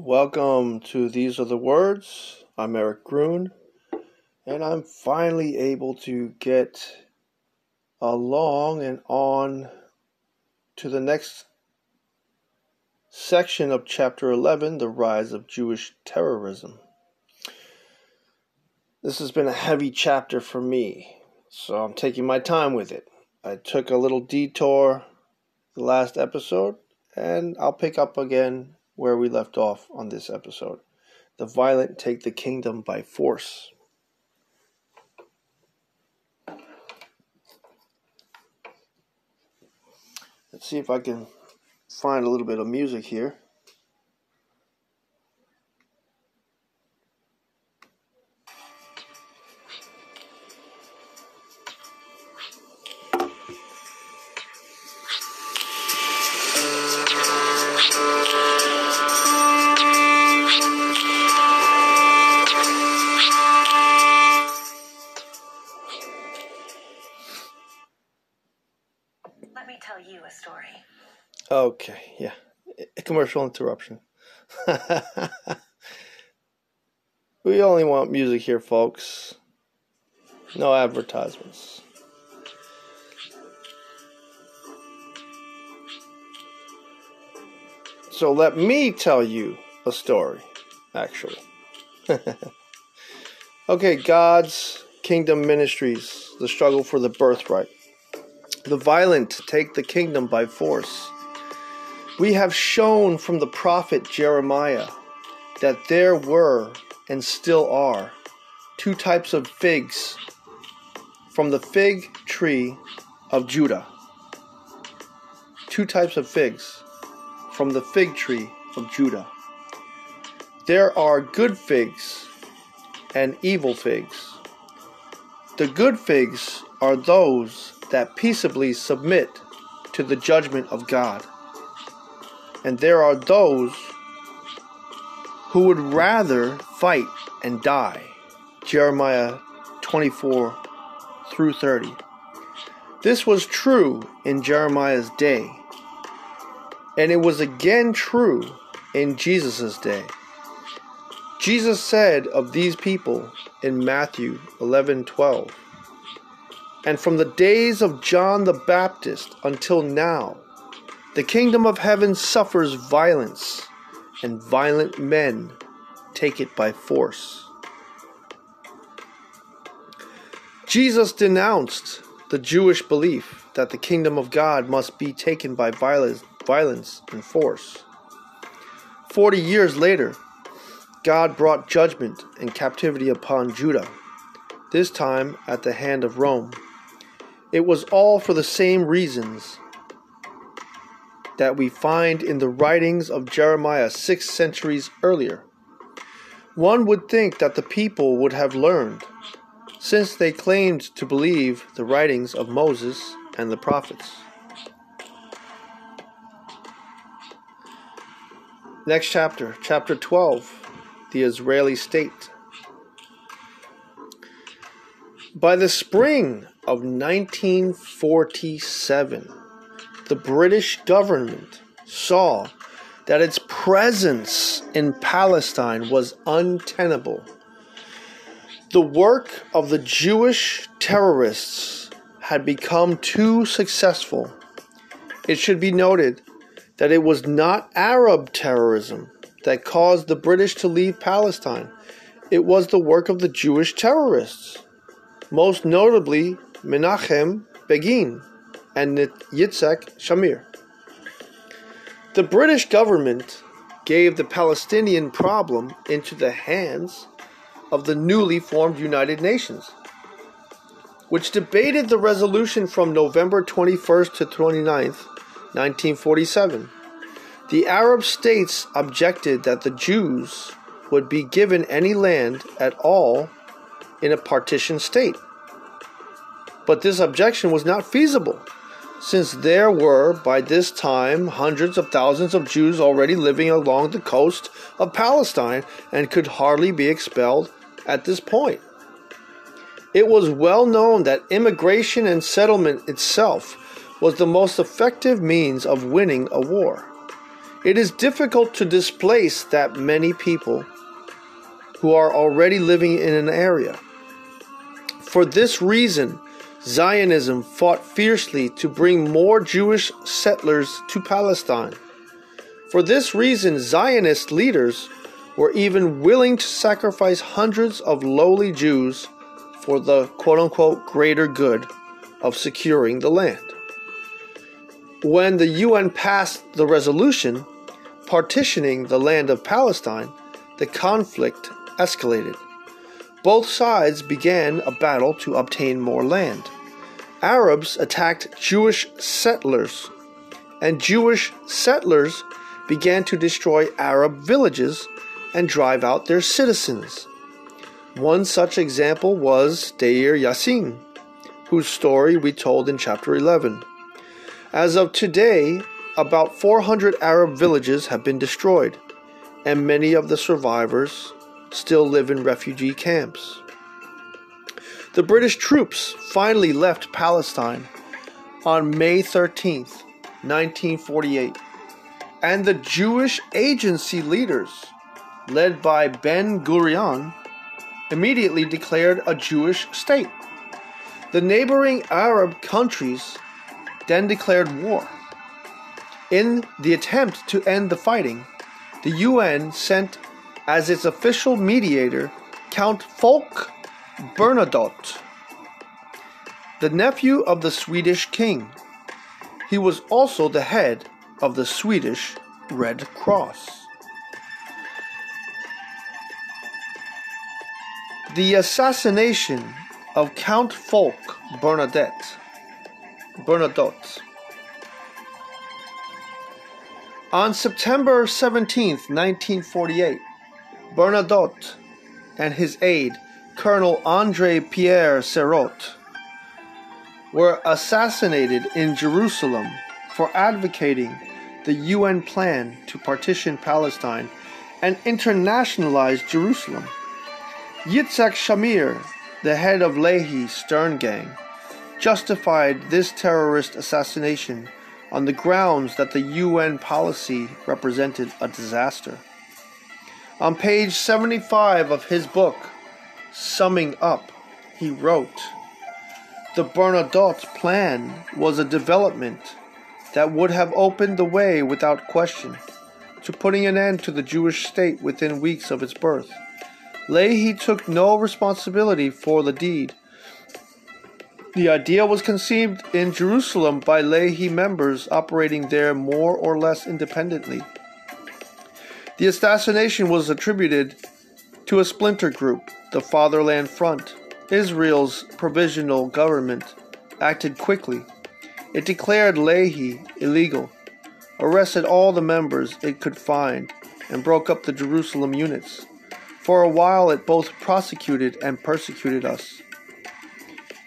Welcome to These Are the Words. I'm Eric Grun, and I'm finally able to get along and on to the next section of chapter 11 The Rise of Jewish Terrorism. This has been a heavy chapter for me, so I'm taking my time with it. I took a little detour the last episode, and I'll pick up again where we left off on this episode. The violent take the kingdom by force. Let's see if I can find a little bit of music here. Commercial interruption. we only want music here, folks. No advertisements. So let me tell you a story, actually. okay, God's Kingdom Ministries, the struggle for the birthright. The violent take the kingdom by force we have shown from the prophet Jeremiah that there were and still are two types of figs from the fig tree of Judah. Two types of figs from the fig tree of Judah. There are good figs and evil figs. The good figs are those that peaceably submit to the judgment of God and there are those who would rather fight and die. Jeremiah 24 through 30. This was true in Jeremiah's day, and it was again true in Jesus' day. Jesus said of these people in Matthew 11:12, And from the days of John the Baptist until now, the kingdom of heaven suffers violence, and violent men take it by force. Jesus denounced the Jewish belief that the kingdom of God must be taken by violence, and force. Forty years later, God brought judgment and captivity upon Judah, this time at the hand of Rome. It was all for the same reasons that we find in the writings of Jeremiah six centuries earlier. One would think that the people would have learned, since they claimed to believe the writings of Moses and the prophets. Next chapter, chapter 12, the Israeli state. By the spring of 1947, the British government saw that its presence in Palestine was untenable. The work of the Jewish terrorists had become too successful. It should be noted that it was not Arab terrorism that caused the British to leave Palestine. It was the work of the Jewish terrorists, most notably Menachem Begin and Yitzhak Shamir. The British government gave the Palestinian problem into the hands of the newly formed United Nations, which debated the resolution from November 21st to 29th, 1947. The Arab states objected that the Jews would be given any land at all in a partition state. But this objection was not feasible since there were by this time hundreds of thousands of Jews already living along the coast of Palestine and could hardly be expelled at this point. It was well known that immigration and settlement itself was the most effective means of winning a war. It is difficult to displace that many people who are already living in an area. For this reason, Zionism fought fiercely to bring more Jewish settlers to Palestine. For this reason, Zionist leaders were even willing to sacrifice hundreds of lowly Jews for the quote unquote greater good of securing the land. When the UN passed the resolution partitioning the land of Palestine, the conflict escalated. Both sides began a battle to obtain more land. Arabs attacked Jewish settlers, and Jewish settlers began to destroy Arab villages and drive out their citizens. One such example was Deir Yassin, whose story we told in chapter 11. As of today, about 400 Arab villages have been destroyed, and many of the survivors still live in refugee camps. The British troops finally left Palestine on May 13, 1948, and the Jewish agency leaders, led by Ben Gurion, immediately declared a Jewish state. The neighboring Arab countries then declared war. In the attempt to end the fighting, the UN sent as its official mediator Count Folke Bernadotte, the nephew of the Swedish king. He was also the head of the Swedish Red Cross. The assassination of Count Folke Bernadette Bernadotte on September 17, 1948, Bernadotte and his aide, Colonel Andre Pierre Serot, were assassinated in Jerusalem for advocating the UN plan to partition Palestine and internationalize Jerusalem. Yitzhak Shamir, the head of Lehi Stern Gang, justified this terrorist assassination on the grounds that the UN policy represented a disaster. On page 75 of his book, Summing Up, he wrote The Bernadotte plan was a development that would have opened the way without question to putting an end to the Jewish state within weeks of its birth. Lehi took no responsibility for the deed. The idea was conceived in Jerusalem by Lehi members operating there more or less independently. The assassination was attributed to a splinter group, the Fatherland Front. Israel's provisional government acted quickly. It declared Lehi illegal, arrested all the members it could find, and broke up the Jerusalem units. For a while, it both prosecuted and persecuted us.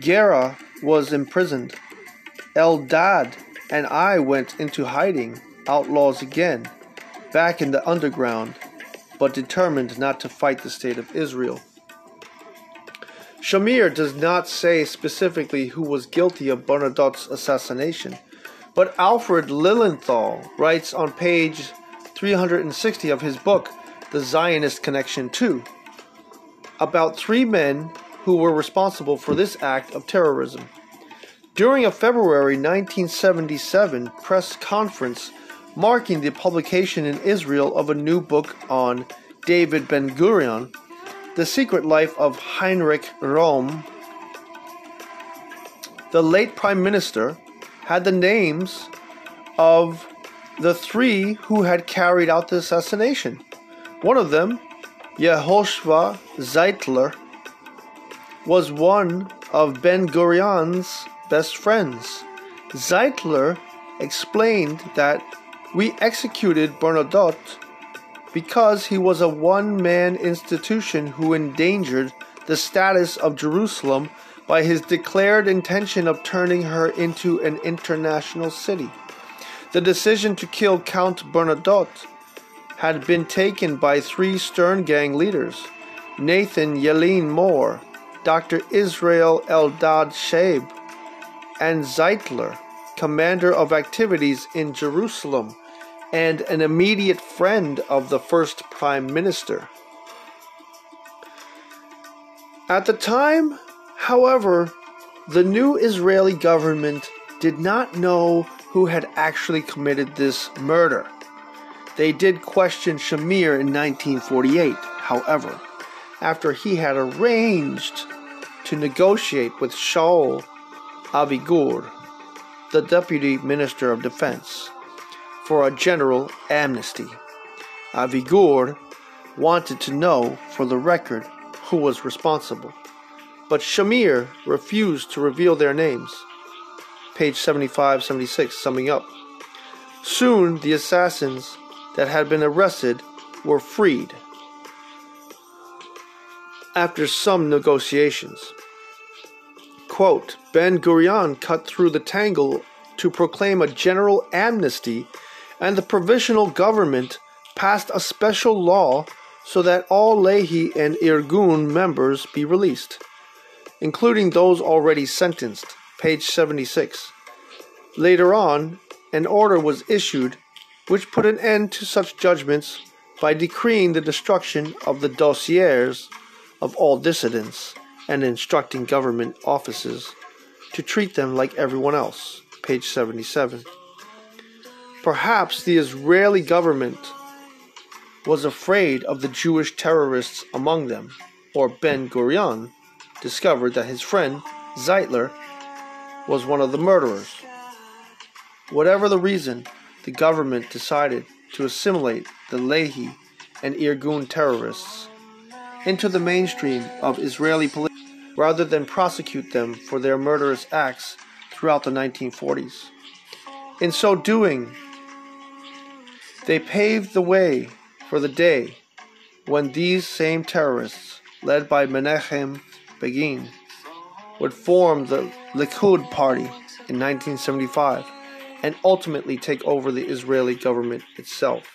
Gera was imprisoned. Eldad and I went into hiding, outlaws again, back in the underground, but determined not to fight the state of Israel. Shamir does not say specifically who was guilty of Bernadotte's assassination, but Alfred Lilienthal writes on page 360 of his book the Zionist Connection too, about three men who were responsible for this act of terrorism. During a February 1977 press conference marking the publication in Israel of a new book on David Ben Gurion, The Secret Life of Heinrich Röhm, the late Prime Minister had the names of the three who had carried out the assassination. One of them, Yehoshua Zeitler, was one of Ben Gurion's best friends. Zeitler explained that we executed Bernadotte because he was a one man institution who endangered the status of Jerusalem by his declared intention of turning her into an international city. The decision to kill Count Bernadotte had been taken by three Stern Gang leaders Nathan Yellin-Mor, Dr. Israel Eldad Scheib, and Zeitler, commander of activities in Jerusalem, and an immediate friend of the first prime minister. At the time, however, the new Israeli government did not know who had actually committed this murder. They did question Shamir in 1948, however, after he had arranged to negotiate with Shaul Avigur, the Deputy Minister of Defense, for a general amnesty. Avigur wanted to know for the record who was responsible, but Shamir refused to reveal their names. Page 75 76, summing up. Soon the assassins that had been arrested were freed after some negotiations. Quote, ben Gurion cut through the tangle to proclaim a general amnesty, and the provisional government passed a special law so that all Lehi and Irgun members be released, including those already sentenced. Page 76. Later on, an order was issued which put an end to such judgments by decreeing the destruction of the dossiers of all dissidents and instructing government offices to treat them like everyone else. Page 77. Perhaps the Israeli government was afraid of the Jewish terrorists among them, or Ben Gurion discovered that his friend Zeitler was one of the murderers. Whatever the reason, the government decided to assimilate the Lehi and Irgun terrorists into the mainstream of Israeli police rather than prosecute them for their murderous acts throughout the 1940s. In so doing, they paved the way for the day when these same terrorists, led by Menachem Begin, would form the Likud Party in 1975 and ultimately take over the Israeli government itself.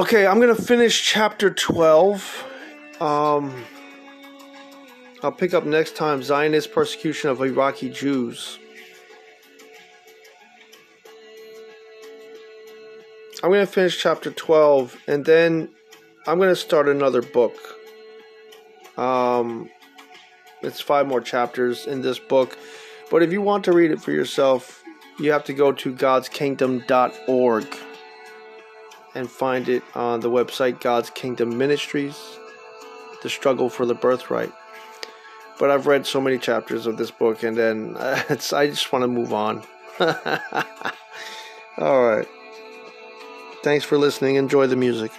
Okay, I'm gonna finish chapter 12. Um, I'll pick up next time Zionist persecution of Iraqi Jews. I'm going to finish chapter 12 and then I'm going to start another book. Um, it's five more chapters in this book. But if you want to read it for yourself, you have to go to godskingdom.org and find it on the website God's Kingdom Ministries The Struggle for the Birthright but I've read so many chapters of this book, and then I just want to move on. All right. Thanks for listening. Enjoy the music.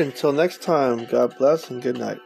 Until next time, God bless and good night.